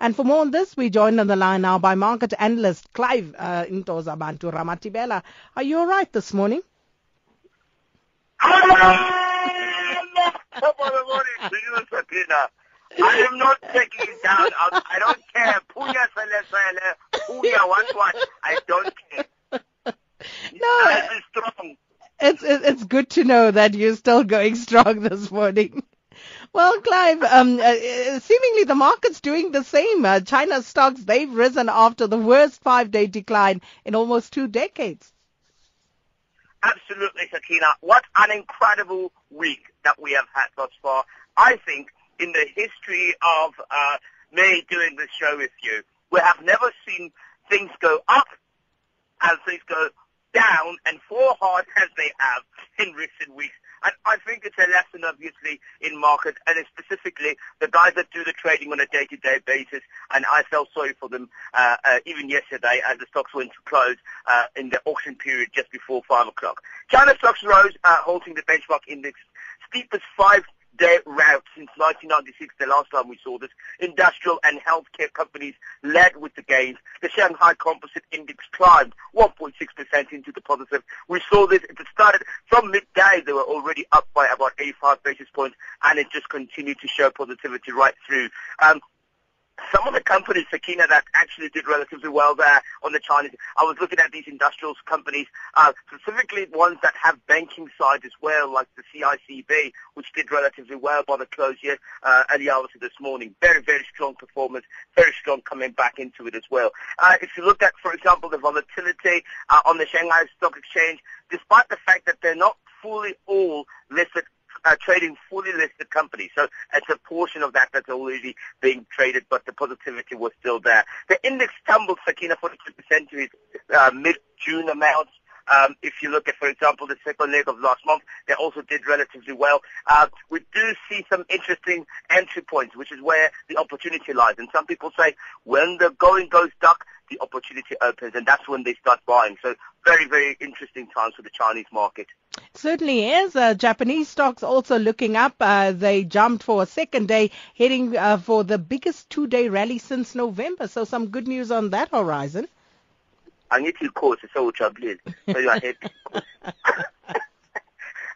And for more on this, we joined on the line now by market analyst Clive uh, Ntoza Bantu Ramathibela. Are you all right this morning? I am not taking it down. I, I don't care. Punya sele sele, punya what what. I don't care. No, I am strong. it's it's good to know that you're still going strong this morning. Well, Clive, um, uh, uh, seemingly the market's doing the same. Uh, China's stocks, they've risen after the worst five-day decline in almost two decades. Absolutely, Sakina. What an incredible week that we have had thus far. I think in the history of uh, me doing this show with you, we have never seen things go up and things go down and fall hard as they have in recent weeks. And I think it's a lesson, obviously, in market, and specifically the guys that do the trading on a day-to-day basis. And I felt sorry for them uh, uh, even yesterday as the stocks went to close uh, in the auction period just before 5 o'clock. China stocks rose, uh, holding the benchmark index steepest five-day rout since 1996, the last time we saw this. Industrial and healthcare companies led with the gains. The Shanghai Composite Index climbed 1.6% into the positive. We saw this, it started from midday, they were already up by about 85 basis points, and it just continued to show positivity right through. Um, some of the companies, Sakina, that actually did relatively well there on the Chinese. I was looking at these industrials companies, uh, specifically ones that have banking side as well, like the CICB, which did relatively well by the close here uh, early hours of this morning. Very, very strong performance, very strong coming back into it as well. Uh, if you look at, for example, the volatility uh, on the Shanghai Stock Exchange, despite the fact that they're not fully all listed uh, trading fully listed companies. So it's a portion of that that's already being traded, but the positivity was still there. The index tumbled, Sakina, 42% to its uh, mid-June amounts. Um, if you look at, for example, the second leg of last month, they also did relatively well. Uh, we do see some interesting entry points, which is where the opportunity lies. And some people say when the going goes dark, the opportunity opens, and that's when they start buying. So very, very interesting times for the Chinese market. Certainly is. Uh, Japanese stocks also looking up. Uh, they jumped for a second day, heading uh, for the biggest two-day rally since November. So some good news on that horizon. I need to call to so you are happy.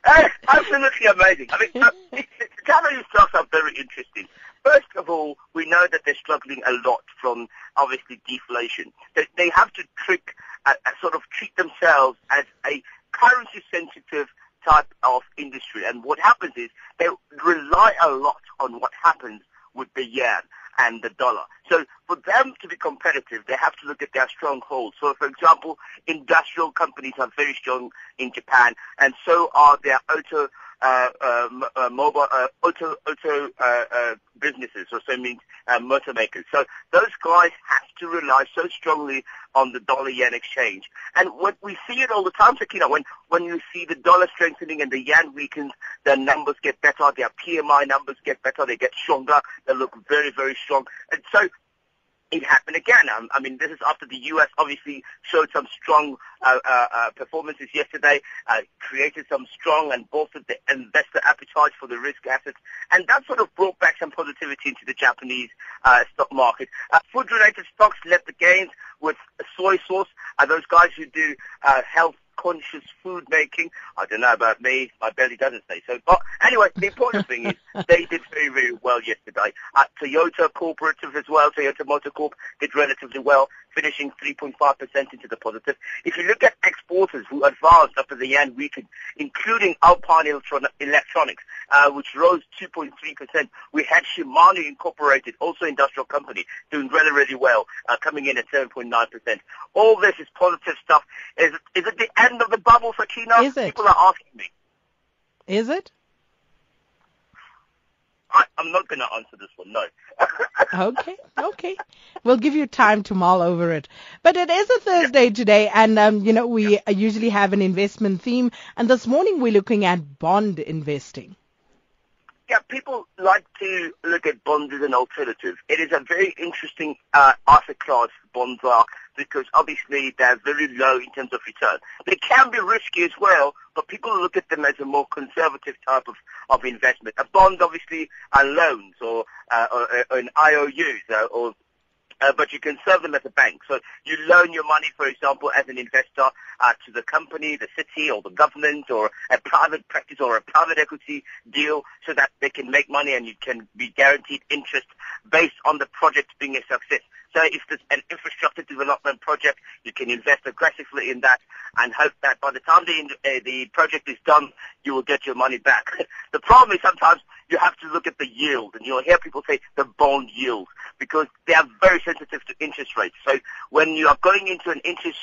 Absolutely amazing. I mean, uh, Japanese stocks are very interesting. First of all, we know that they're struggling a lot from obviously deflation. They, they have to trick, uh, uh, sort of treat themselves as a currency sensitive type of industry. And what happens is they rely a lot on what happens with the yen and the dollar. So for them to be competitive, they have to look at their strongholds. So for example, industrial companies are very strong in Japan, and so are their auto uh, uh, m- uh, mobile uh, auto auto uh, uh, businesses, or so means uh, motor makers. So those guys have to rely so strongly on the dollar yen exchange. And what we see it all the time, Sakina, when when you see the dollar strengthening and the yen weakens, their numbers get better, their PMI numbers get better, they get stronger, they look very very strong. And so it happened again. Um, I mean, this is after the U.S. obviously showed some strong uh, uh, uh, performances yesterday, uh, created some strong and bolstered the investor appetite for the risk assets, and that sort of brought back some positivity into the Japanese uh, stock market. Uh, food-related stocks led the gains with soy sauce. Those guys who do health conscious food making. I don't know about me. My belly doesn't say so. But anyway, the important thing is they did very, very well yesterday. Uh, Toyota Cooperative as well, Toyota Motor Corp did relatively well, finishing 3.5% into the positive. If you look at exporters who advanced after the yen weakened, including Alpine Electron- Electronics, uh, which rose 2.3%. We had Shimano Incorporated, also industrial company, doing really, really well, uh, coming in at 7.9%. All this is positive stuff. Is, is it the end of the bubble, Sakina? Is it? People are asking me. Is it? I, I'm not going to answer this one, no. Okay, okay. We'll give you time to mull over it. But it is a Thursday today, and um, you know we usually have an investment theme, and this morning we're looking at bond investing. Yeah, people like to look at bonds as an alternative. It is a very interesting uh, asset class, bonds are, because obviously they're very low in terms of return. They can be risky as well, but people look at them as a more conservative type of, of investment. A bond obviously are loans or, uh, or, or an IOUs uh, or uh, but you can serve them as a bank. So you loan your money, for example, as an investor uh, to the company, the city, or the government, or a private practice or a private equity deal, so that they can make money and you can be guaranteed interest based on the project being a success. So if there's an infrastructure development project, you can invest aggressively in that and hope that by the time the, uh, the project is done, you will get your money back. the problem is sometimes you have to look at the yield, and you'll hear people say the bond yield because they are very sensitive to interest rates. So when you are going into an interest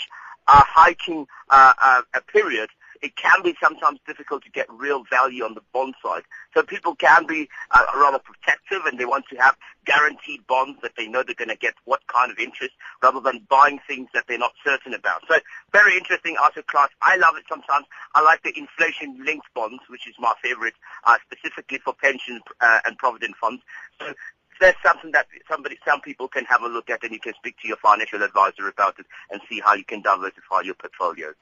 uh, hiking uh, uh, period, it can be sometimes difficult to get real value on the bond side. So people can be uh, rather protective and they want to have guaranteed bonds that they know they're going to get what kind of interest rather than buying things that they're not certain about. So very interesting asset class. I love it sometimes. I like the inflation-linked bonds, which is my favorite, uh, specifically for pension uh, and provident funds. So that's something that somebody, some people can have a look at and you can speak to your financial advisor about it and see how you can diversify your portfolio.